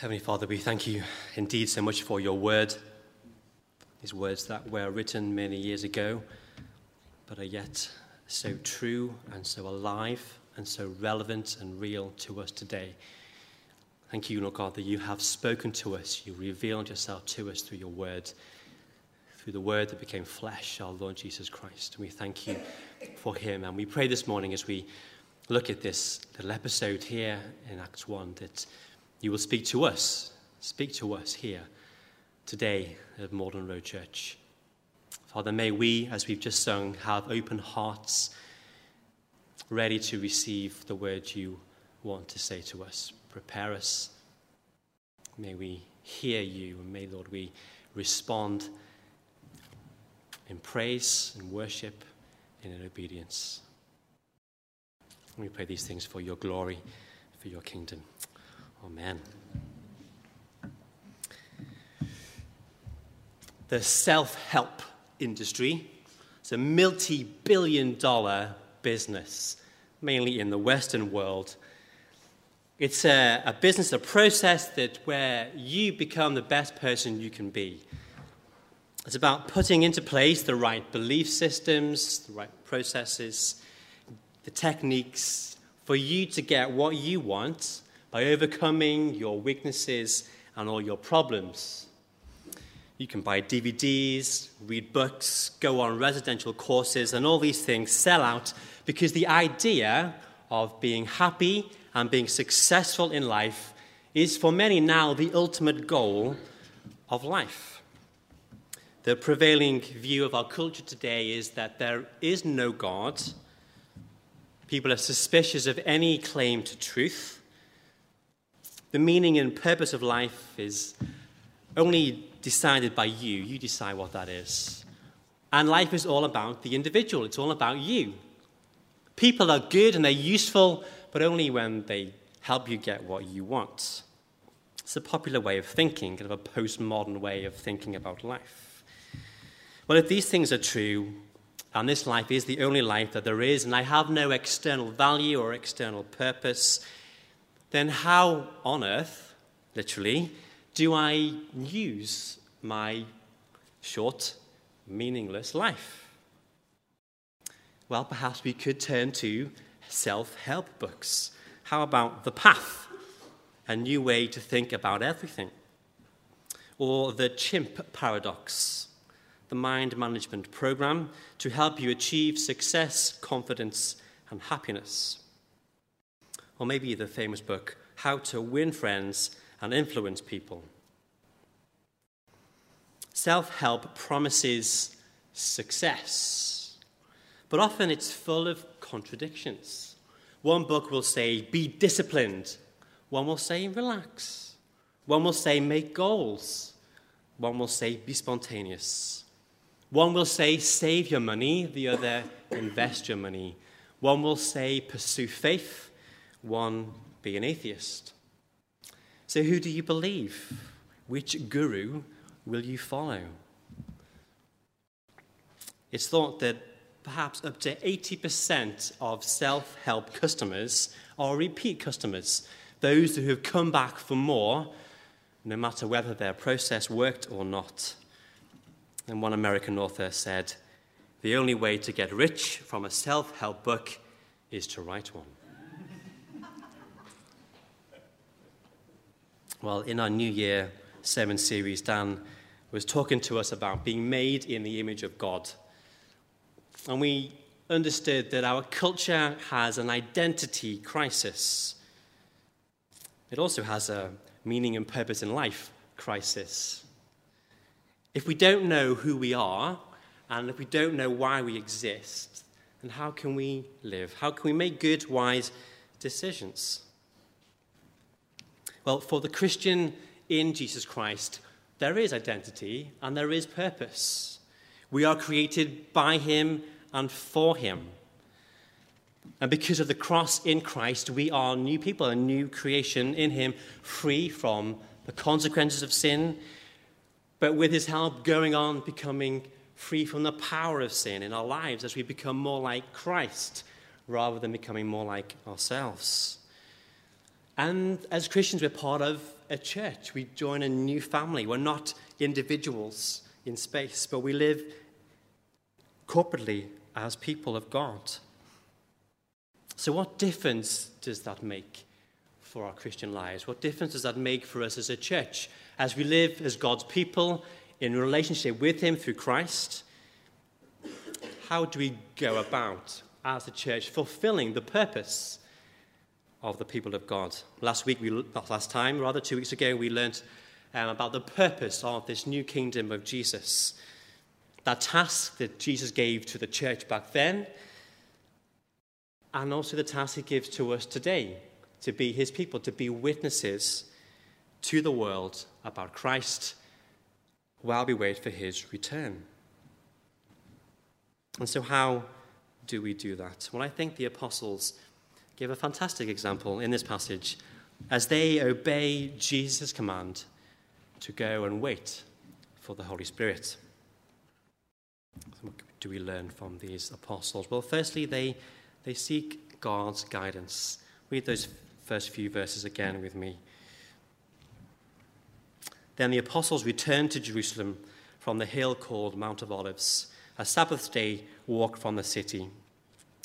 Heavenly Father, we thank you indeed so much for your word, these words that were written many years ago, but are yet so true and so alive and so relevant and real to us today. Thank you, Lord God, that you have spoken to us, you revealed yourself to us through your word, through the word that became flesh, our Lord Jesus Christ. And we thank you for him. And we pray this morning as we look at this little episode here in Acts 1 that you will speak to us, speak to us here today at Malden Road Church. Father, may we, as we've just sung, have open hearts, ready to receive the word you want to say to us. Prepare us. May we hear you, and may, Lord, we respond in praise and worship and in obedience. We pray these things for your glory, for your kingdom. Amen. The self help industry is a multi billion dollar business, mainly in the Western world. It's a, a, business, a process that where you become the best person you can be. It's about putting into place the right belief systems, the right processes, the techniques for you to get what you want by overcoming your weaknesses and all your problems. You can buy DVDs, read books, go on residential courses, and all these things sell out because the idea of being happy and being successful in life is for many now the ultimate goal of life. The prevailing view of our culture today is that there is no God. People are suspicious of any claim to truth. The meaning and purpose of life is only decided by you. You decide what that is. And life is all about the individual, it's all about you. People are good and they're useful, but only when they help you get what you want. It's a popular way of thinking, kind of a postmodern way of thinking about life. Well, if these things are true, and this life is the only life that there is, and I have no external value or external purpose, then how on earth, literally, do I use my short, meaningless life? Well, perhaps we could turn to self help books. How about The Path? A new way to think about everything. Or The Chimp Paradox, the mind management program to help you achieve success, confidence, and happiness. Or maybe the famous book, How to Win Friends and Influence People. Self help promises success, but often it's full of contradictions. One book will say, be disciplined. One will say, relax. One will say, make goals. One will say, be spontaneous. One will say, save your money. The other, invest your money. One will say, pursue faith one be an atheist. So, who do you believe? Which guru will you follow? It's thought that perhaps up to 80% of self help customers are repeat customers, those who have come back for more, no matter whether their process worked or not. And one American author said, The only way to get rich from a self help book is to write one. Well, in our New Year 7 series, Dan was talking to us about being made in the image of God. And we understood that our culture has an identity crisis. It also has a meaning and purpose in life crisis. If we don't know who we are, and if we don't know why we exist, then how can we live? How can we make good, wise decisions? Well, for the Christian in Jesus Christ, there is identity and there is purpose. We are created by Him and for Him. And because of the cross in Christ, we are new people, a new creation in Him, free from the consequences of sin, but with His help, going on becoming free from the power of sin in our lives as we become more like Christ rather than becoming more like ourselves. And as Christians, we're part of a church. We join a new family. We're not individuals in space, but we live corporately as people of God. So, what difference does that make for our Christian lives? What difference does that make for us as a church as we live as God's people in relationship with Him through Christ? How do we go about as a church fulfilling the purpose of the people of God? Last week, we, last time, rather, two weeks ago, we learned um, about the purpose of this new kingdom of Jesus. That task that Jesus gave to the church back then and also the task he gives to us today to be his people, to be witnesses to the world about Christ while we wait for his return. And so, how do we do that? Well, I think the apostles give a fantastic example in this passage as they obey Jesus' command to go and wait for the Holy Spirit. What do we learn from these apostles? Well, firstly, they they seek God's guidance. Read those first few verses again with me. Then the apostles returned to Jerusalem from the hill called Mount of Olives, a Sabbath day walk from the city.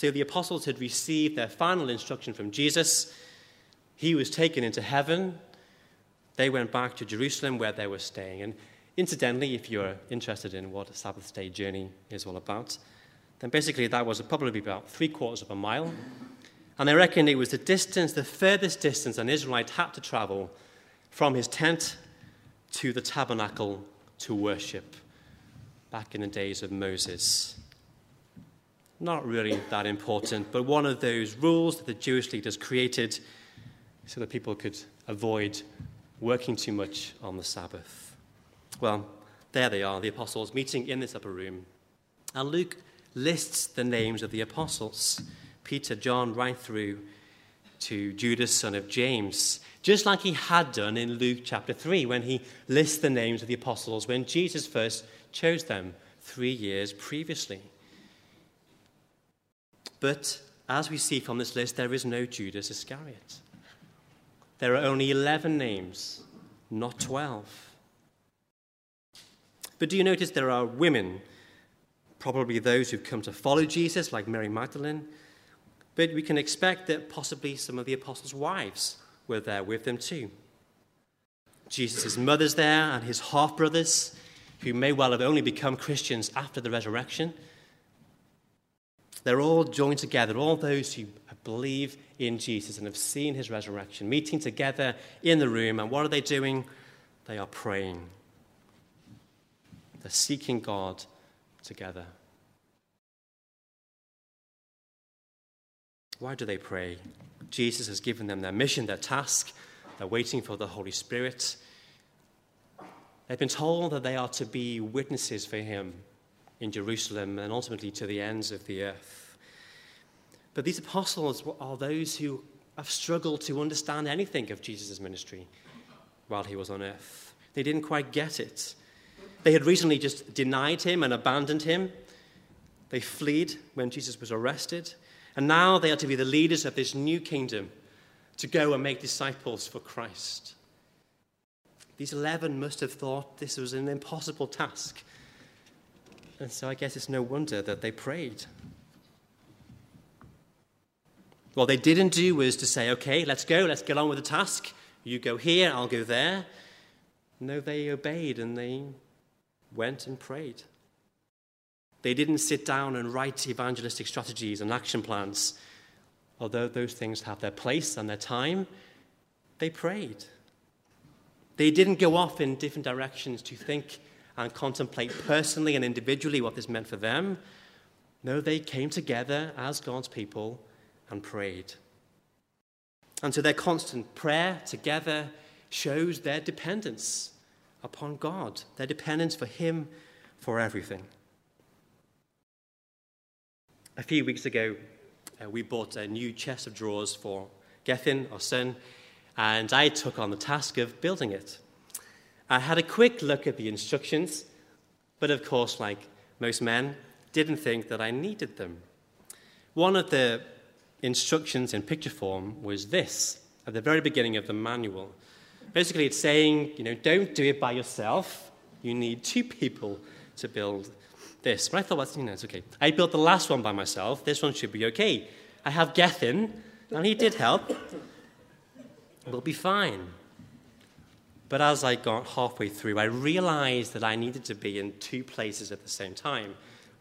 So the apostles had received their final instruction from Jesus. He was taken into heaven. They went back to Jerusalem where they were staying. And incidentally, if you're interested in what a Sabbath day journey is all about, then basically that was probably about three quarters of a mile. And they reckon it was the distance, the furthest distance an Israelite had to travel from his tent to the tabernacle to worship back in the days of Moses. Not really that important, but one of those rules that the Jewish leaders created so that people could avoid working too much on the Sabbath. Well, there they are, the apostles meeting in this upper room. And Luke lists the names of the apostles Peter, John, right through to Judas, son of James, just like he had done in Luke chapter 3 when he lists the names of the apostles when Jesus first chose them three years previously. But as we see from this list, there is no Judas Iscariot. There are only 11 names, not 12. But do you notice there are women probably those who've come to follow Jesus, like Mary Magdalene. But we can expect that possibly some of the apostles' wives were there with them too. Jesus' mother's there and his half brothers, who may well have only become Christians after the resurrection. They're all joined together, all those who believe in Jesus and have seen his resurrection, meeting together in the room. And what are they doing? They are praying. They're seeking God together. Why do they pray? Jesus has given them their mission, their task. They're waiting for the Holy Spirit. They've been told that they are to be witnesses for Him in Jerusalem and ultimately to the ends of the earth. But these apostles are those who have struggled to understand anything of Jesus' ministry while he was on earth. They didn't quite get it. They had recently just denied him and abandoned him. They fled when Jesus was arrested. And now they are to be the leaders of this new kingdom to go and make disciples for Christ. These 11 must have thought this was an impossible task. And so I guess it's no wonder that they prayed. What they didn't do was to say, okay, let's go, let's get on with the task. You go here, I'll go there. No, they obeyed and they went and prayed. They didn't sit down and write evangelistic strategies and action plans. Although those things have their place and their time, they prayed. They didn't go off in different directions to think and contemplate personally and individually what this meant for them. No, they came together as God's people and prayed. And so their constant prayer together shows their dependence upon God, their dependence for Him for everything. A few weeks ago, uh, we bought a new chest of drawers for Gethin, our son, and I took on the task of building it. I had a quick look at the instructions, but of course, like most men, didn't think that I needed them. One of the instructions in picture form was this at the very beginning of the manual. Basically, it's saying, you know, don't do it by yourself. You need two people to build this. But I thought, well, you know, it's okay. I built the last one by myself. This one should be okay. I have Gethin, and he did help. We'll be fine. But as I got halfway through, I realized that I needed to be in two places at the same time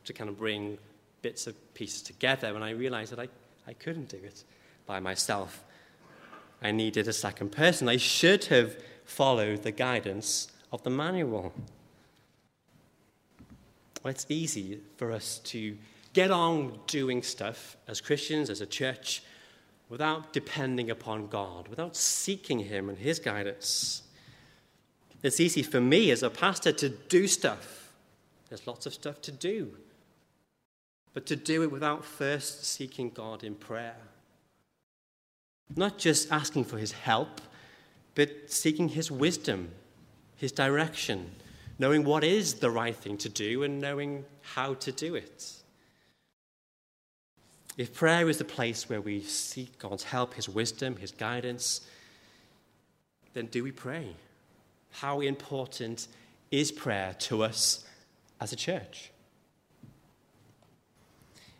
to kind of bring bits of pieces together. And I realized that I, I couldn't do it by myself. I needed a second person. I should have followed the guidance of the manual. Well, it's easy for us to get on doing stuff as Christians, as a church, without depending upon God, without seeking Him and His guidance. It's easy for me as a pastor to do stuff. There's lots of stuff to do. But to do it without first seeking God in prayer. Not just asking for His help, but seeking His wisdom, His direction, knowing what is the right thing to do and knowing how to do it. If prayer is the place where we seek God's help, His wisdom, His guidance, then do we pray? How important is prayer to us as a church?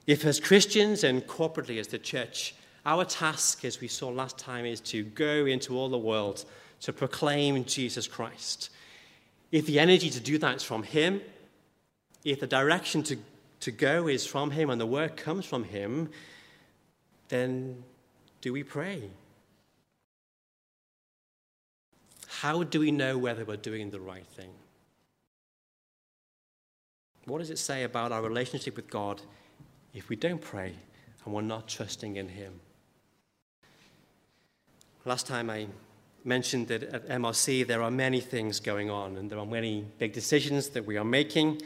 If, as Christians and corporately as the church, our task, as we saw last time, is to go into all the world to proclaim Jesus Christ, if the energy to do that is from Him, if the direction to to go is from Him and the work comes from Him, then do we pray? How do we know whether we're doing the right thing? What does it say about our relationship with God if we don't pray and we're not trusting in Him? Last time I mentioned that at MRC there are many things going on and there are many big decisions that we are making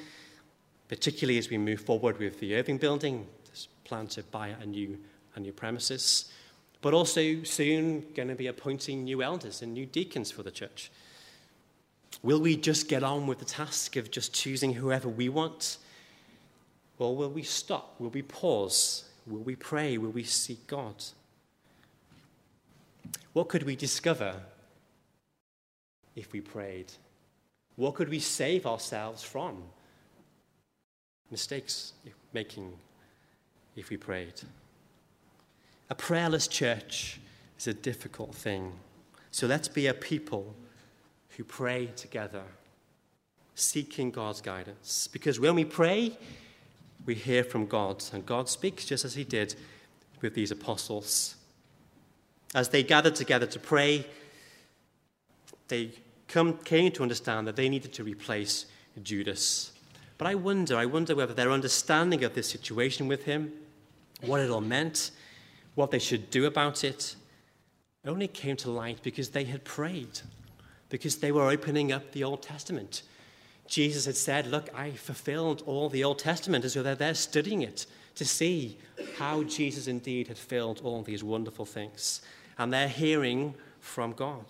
particularly as we move forward with the Irving building, this plan to buy a new, a new premises, but also soon going to be appointing new elders and new deacons for the church. Will we just get on with the task of just choosing whoever we want? Or will we stop? Will we pause? Will we pray? Will we seek God? What could we discover if we prayed? What could we save ourselves from? mistakes making if we prayed. A prayerless church is a difficult thing. So let's be a people who pray together, seeking God's guidance. Because when we pray, we hear from God, and God speaks just as He did with these apostles. As they gathered together to pray, they come, came to understand that they needed to replace Judas. But I wonder, I wonder whether their understanding of this situation with him, what it all meant, what they should do about it, only came to light because they had prayed, because they were opening up the Old Testament. Jesus had said, Look, I fulfilled all the Old Testament, as so they're there studying it to see how Jesus indeed had filled all these wonderful things. And they're hearing from God.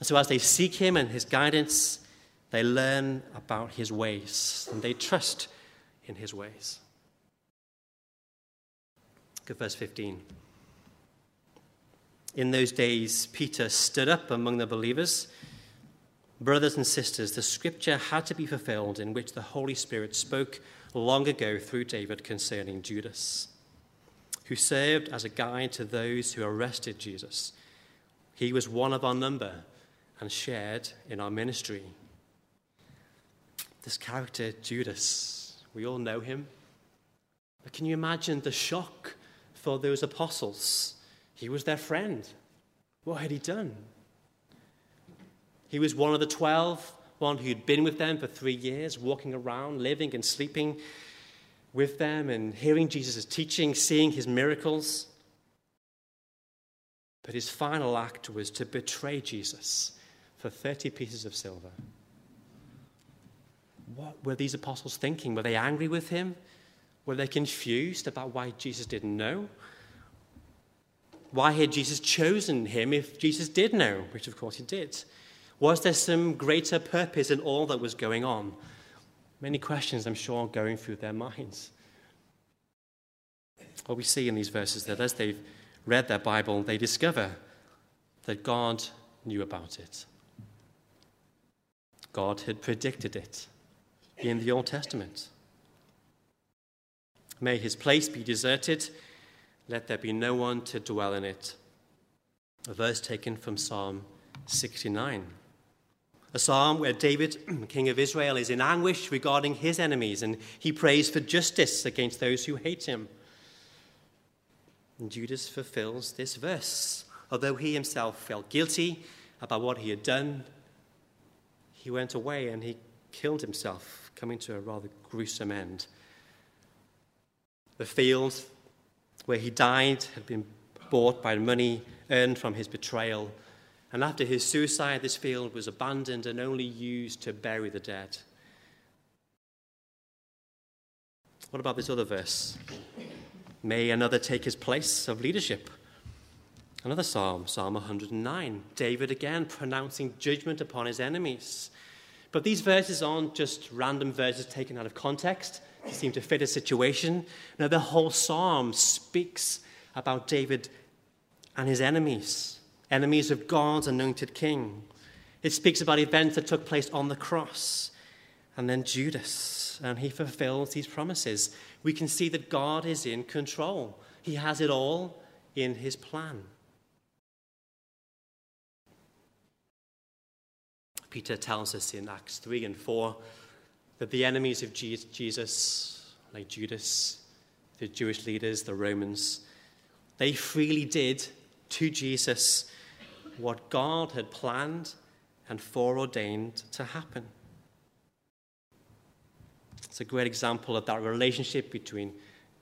So as they seek Him and His guidance, they learn about his ways and they trust in his ways. Look at verse 15. In those days, Peter stood up among the believers. Brothers and sisters, the scripture had to be fulfilled in which the Holy Spirit spoke long ago through David concerning Judas, who served as a guide to those who arrested Jesus. He was one of our number and shared in our ministry this character, Judas. We all know him. But can you imagine the shock for those apostles? He was their friend. What had he done? He was one of the twelve, one who'd been with them for three years, walking around, living and sleeping with them, and hearing Jesus' teaching, seeing his miracles. But his final act was to betray Jesus for 30 pieces of silver. What were these apostles thinking? Were they angry with him? Were they confused about why Jesus didn't know? Why had Jesus chosen him if Jesus did know, which of course he did? Was there some greater purpose in all that was going on? Many questions, I'm sure, going through their minds. What we see in these verses that as they've read their Bible, they discover that God knew about it. God had predicted it in the Old Testament. May his place be deserted, let there be no one to dwell in it. A verse taken from Psalm 69. A psalm where David, king of Israel, is in anguish regarding his enemies and he prays for justice against those who hate him. And Judas fulfills this verse. Although he himself felt guilty about what he had done, he went away and he killed himself, coming to a rather gruesome end. The field where he died had been bought by money earned from his betrayal. And after his suicide, this field was abandoned and only used to bury the dead. What about this other verse? May another take his place of leadership. Another psalm, Psalm 109. David again pronouncing judgment upon his enemies. But these verses aren't just random verses taken out of context to seem to fit a situation. Now, the whole psalm speaks about David and his enemies, enemies of God's anointed king. It speaks about events that took place on the cross and then Judas, and he fulfills these promises. We can see that God is in control, he has it all in his plan. Peter tells us in Acts 3 and 4 that the enemies of Jesus, like Judas, the Jewish leaders, the Romans, they freely did to Jesus what God had planned and foreordained to happen. It's a great example of that relationship between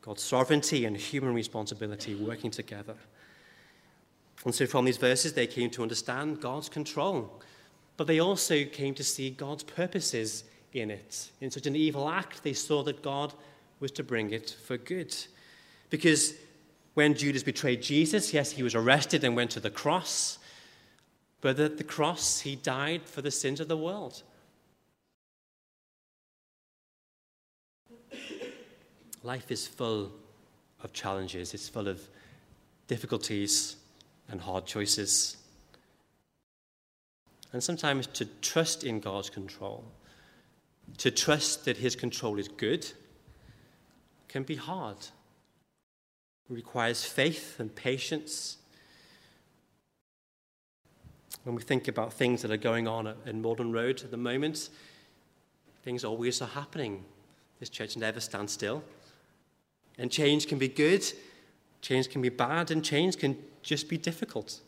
God's sovereignty and human responsibility working together. And so, from these verses, they came to understand God's control but they also came to see God's purposes in it. In such an evil act, they saw that God was to bring it for good. Because when Judas betrayed Jesus, yes, he was arrested and went to the cross, but at the cross, he died for the sins of the world. Life is full of challenges, it's full of difficulties and hard choices and sometimes to trust in God's control, to trust that His control is good, can be hard. It requires faith and patience. When we think about things that are going on in Malden Road at the moment, things always are happening. This church never stands still. And change can be good, change can be bad, and change can just be difficult.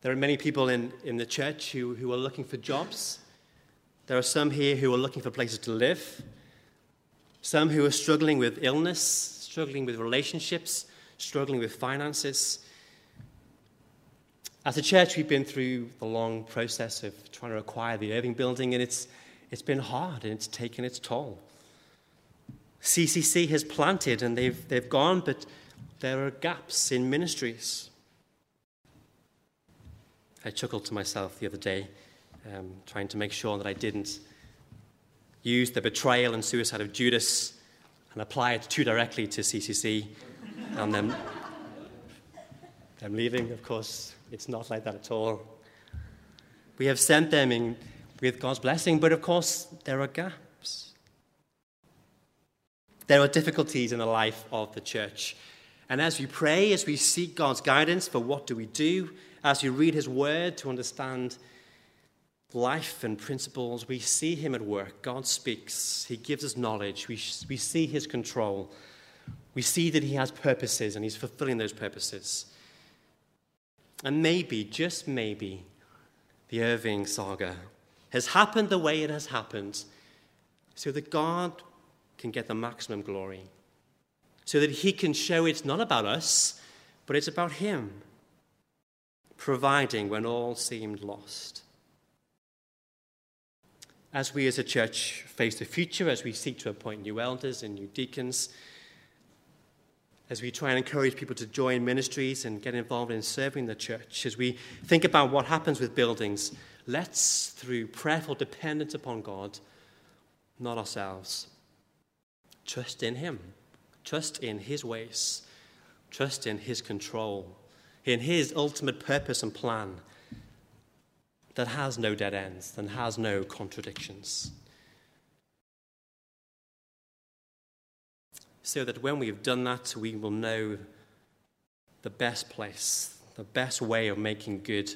There are many people in, in the church who, who are looking for jobs. There are some here who are looking for places to live. Some who are struggling with illness, struggling with relationships, struggling with finances. As a church, we've been through the long process of trying to acquire the Irving building, and it's, it's been hard and it's taken its toll. CCC has planted and they've, they've gone, but there are gaps in ministries. I chuckled to myself the other day, um, trying to make sure that I didn't use the betrayal and suicide of Judas and apply it too directly to CCC and then them leaving. Of course, it's not like that at all. We have sent them in with God's blessing, but of course, there are gaps. There are difficulties in the life of the church. And as we pray, as we seek God's guidance for what do we do, as we read his word to understand life and principles, we see him at work. God speaks, he gives us knowledge, we, we see his control. We see that he has purposes and he's fulfilling those purposes. And maybe, just maybe, the Irving saga has happened the way it has happened so that God can get the maximum glory, so that he can show it's not about us, but it's about Him providing when all seemed lost. As we as a church face the future, as we seek to appoint new elders and new deacons, as we try and encourage people to join ministries and get involved in serving the church, as we think about what happens with buildings, let's, through prayerful dependence upon God, not ourselves, trust in Him, trust in His ways, trust in His control, in His ultimate purpose and plan that has no dead ends and has no contradictions. So that when we've done that, we will know the best place, the best way of making good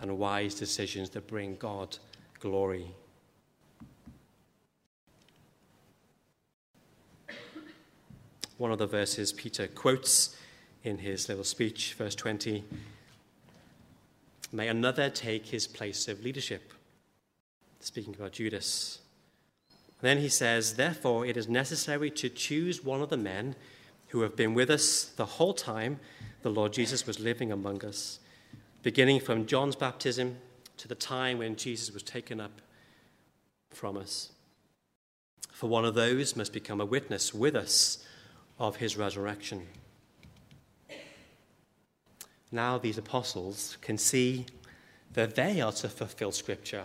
and wise decisions that bring God glory. One of the verses Peter quotes in his little speech, verse 20 May another take his place of leadership. Speaking about Judas. Then he says, Therefore, it is necessary to choose one of the men who have been with us the whole time the Lord Jesus was living among us, beginning from John's baptism to the time when Jesus was taken up from us. For one of those must become a witness with us of his resurrection. Now, these apostles can see that they are to fulfill Scripture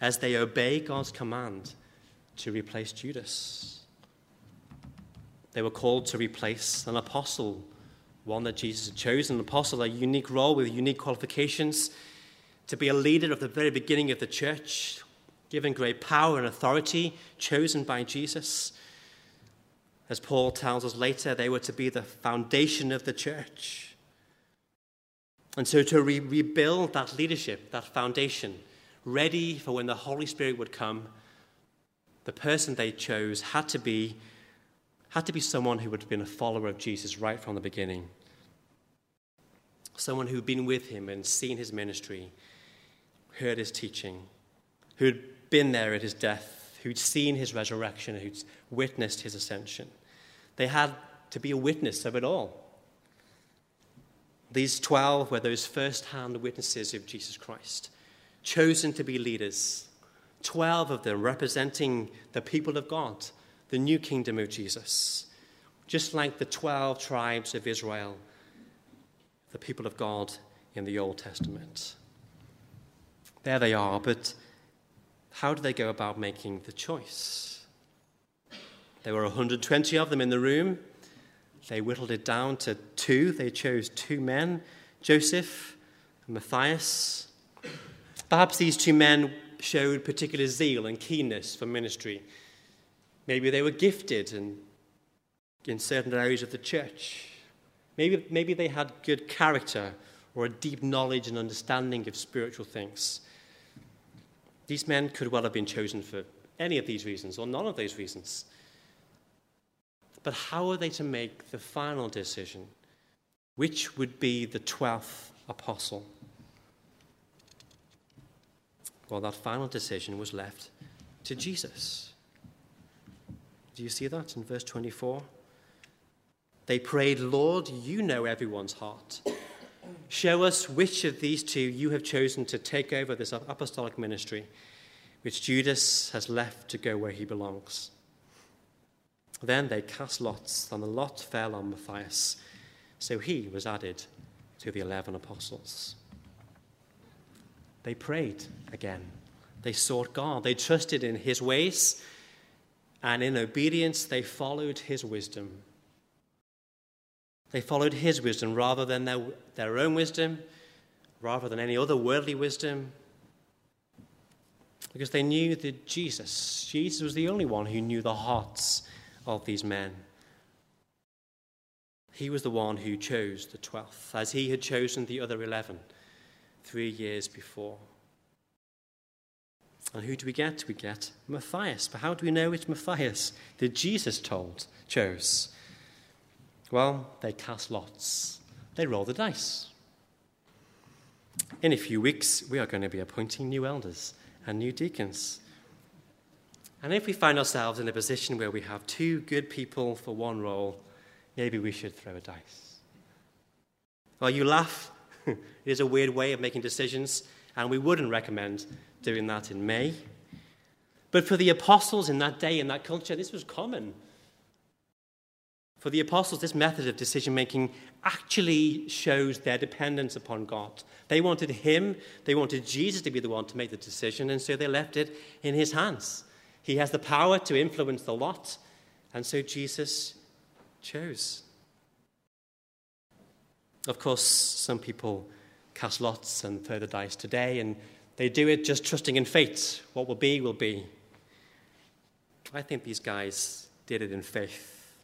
as they obey God's command to replace Judas. They were called to replace an apostle, one that Jesus had chosen, an apostle, a unique role with unique qualifications, to be a leader of the very beginning of the church, given great power and authority, chosen by Jesus. As Paul tells us later, they were to be the foundation of the church. And so to re- rebuild that leadership, that foundation, ready for when the Holy Spirit would come, the person they chose had to be, had to be someone who would have been a follower of Jesus right from the beginning. Someone who'd been with him and seen his ministry, heard his teaching, who'd been there at his death, who'd seen his resurrection, who'd witnessed his ascension. They had to be a witness of it all. These 12 were those first hand witnesses of Jesus Christ, chosen to be leaders. 12 of them representing the people of God, the new kingdom of Jesus. Just like the 12 tribes of Israel, the people of God in the Old Testament. There they are, but how do they go about making the choice? There were 120 of them in the room. They whittled it down to two. They chose two men, Joseph and Matthias. Perhaps these two men showed particular zeal and keenness for ministry. Maybe they were gifted in, in certain areas of the church. Maybe, maybe they had good character or a deep knowledge and understanding of spiritual things. These men could well have been chosen for any of these reasons or none of those reasons. But how are they to make the final decision? Which would be the 12th apostle? Well, that final decision was left to Jesus. Do you see that in verse 24? They prayed, Lord, you know everyone's heart. Show us which of these two you have chosen to take over this apostolic ministry, which Judas has left to go where he belongs. Then they cast lots, and the lot fell on Matthias. So he was added to the eleven apostles. They prayed again. They sought God. They trusted in his ways. And in obedience, they followed his wisdom. They followed his wisdom rather than their, their own wisdom, rather than any other worldly wisdom. Because they knew that Jesus, Jesus was the only one who knew the hearts of these men. He was the one who chose the 12th, as he had chosen the other 11 three years before. And who do we get? We get Matthias. But how do we know it's Matthias that Jesus told, chose? Well, they cast lots, they roll the dice. In a few weeks, we are going to be appointing new elders and new deacons. And if we find ourselves in a position where we have two good people for one role, maybe we should throw a dice. Well, you laugh. it is a weird way of making decisions, and we wouldn't recommend doing that in May. But for the apostles in that day, in that culture, this was common. For the apostles, this method of decision making actually shows their dependence upon God. They wanted Him, they wanted Jesus to be the one to make the decision, and so they left it in His hands. He has the power to influence the lot, and so Jesus chose. Of course, some people cast lots and throw the dice today, and they do it just trusting in fate. What will be, will be. I think these guys did it in faith.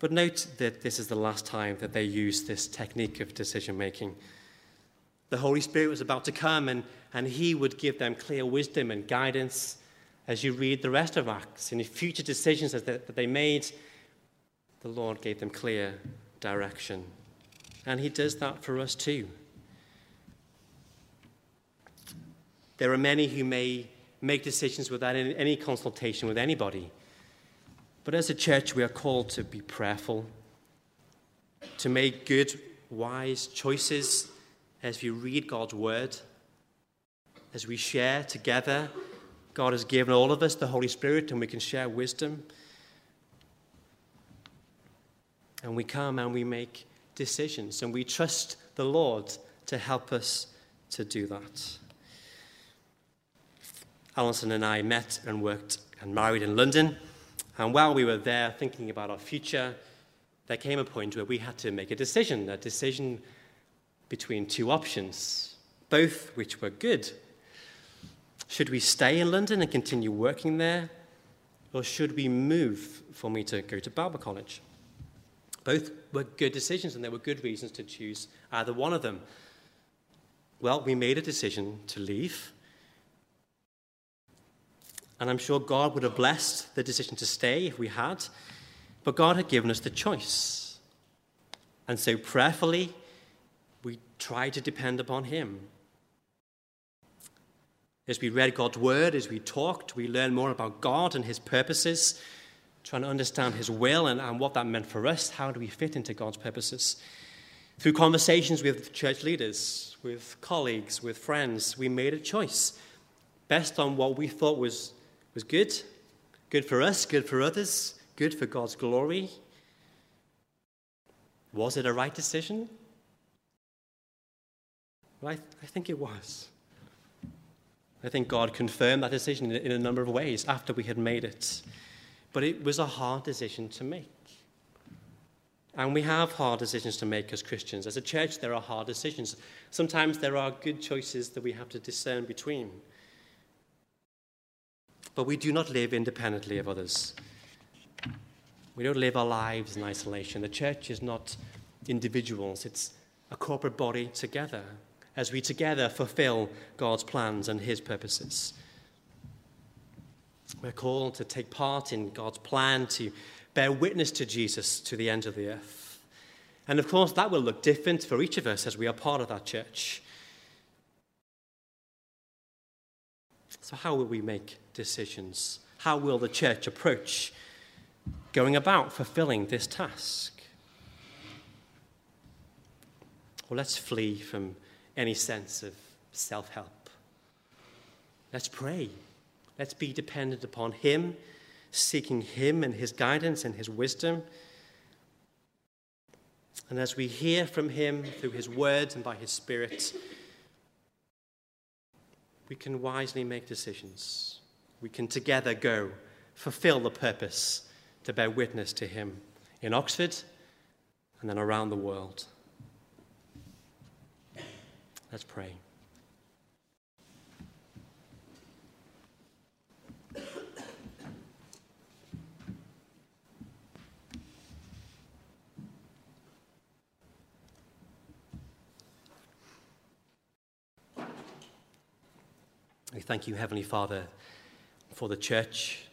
But note that this is the last time that they use this technique of decision making. The Holy Spirit was about to come, and, and He would give them clear wisdom and guidance as you read the rest of Acts. Any future decisions that they made, the Lord gave them clear direction. And He does that for us too. There are many who may make decisions without any consultation with anybody. But as a church, we are called to be prayerful, to make good, wise choices as we read God's word, as we share together. God has given all of us the Holy Spirit, and we can share wisdom. And we come and we make decisions, and we trust the Lord to help us to do that. Alison and I met and worked and married in London. And while we were there thinking about our future, there came a point where we had to make a decision, a decision between two options, both which were good. Should we stay in London and continue working there, or should we move for me to go to Bible College? Both were good decisions, and there were good reasons to choose either one of them. Well, we made a decision to leave and I'm sure God would have blessed the decision to stay if we had. But God had given us the choice. And so prayerfully, we tried to depend upon Him. As we read God's word, as we talked, we learned more about God and His purposes, trying to understand His will and, and what that meant for us. How do we fit into God's purposes? Through conversations with church leaders, with colleagues, with friends, we made a choice based on what we thought was was good. Good for us, good for others, good for God's glory. Was it a right decision? Well, I, th- I think it was. I think God confirmed that decision in, a number of ways after we had made it. But it was a hard decision to make. And we have hard decisions to make as Christians. As a church, there are hard decisions. Sometimes there are good choices that we have to discern between. But we do not live independently of others. We don't live our lives in isolation. The church is not individuals, it's a corporate body together as we together fulfill God's plans and His purposes. We're called to take part in God's plan to bear witness to Jesus to the end of the earth. And of course, that will look different for each of us as we are part of that church. So, how will we make decisions? How will the church approach going about fulfilling this task? Well, let's flee from any sense of self help. Let's pray. Let's be dependent upon Him, seeking Him and His guidance and His wisdom. And as we hear from Him through His words and by His Spirit, we can wisely make decisions. We can together go fulfill the purpose to bear witness to Him in Oxford and then around the world. Let's pray. We thank you, Heavenly Father, for the church.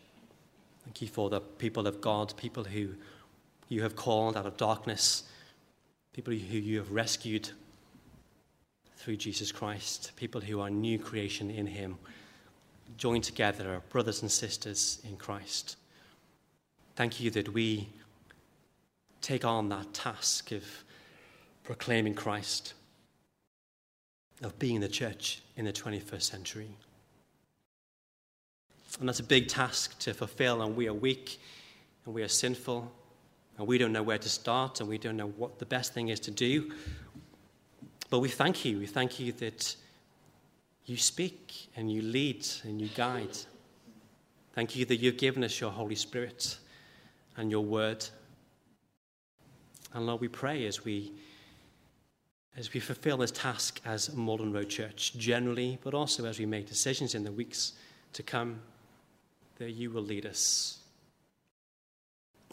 Thank you for the people of God, people who you have called out of darkness, people who you have rescued through Jesus Christ, people who are new creation in Him, joined together, brothers and sisters in Christ. Thank you that we take on that task of proclaiming Christ, of being the church in the 21st century. And that's a big task to fulfill, and we are weak, and we are sinful, and we don't know where to start, and we don't know what the best thing is to do. But we thank you. We thank you that you speak and you lead and you guide. Thank you that you've given us your Holy Spirit and your word. And Lord, we pray as we as we fulfill this task as Malden Road Church generally, but also as we make decisions in the weeks to come, that you will lead us.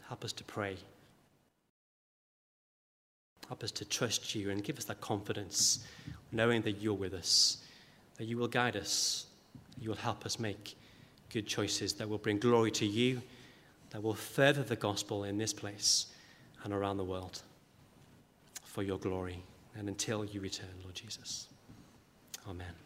Help us to pray. Help us to trust you and give us that confidence, knowing that you're with us, that you will guide us, you will help us make good choices that will bring glory to you, that will further the gospel in this place and around the world for your glory and until you return, Lord Jesus. Amen.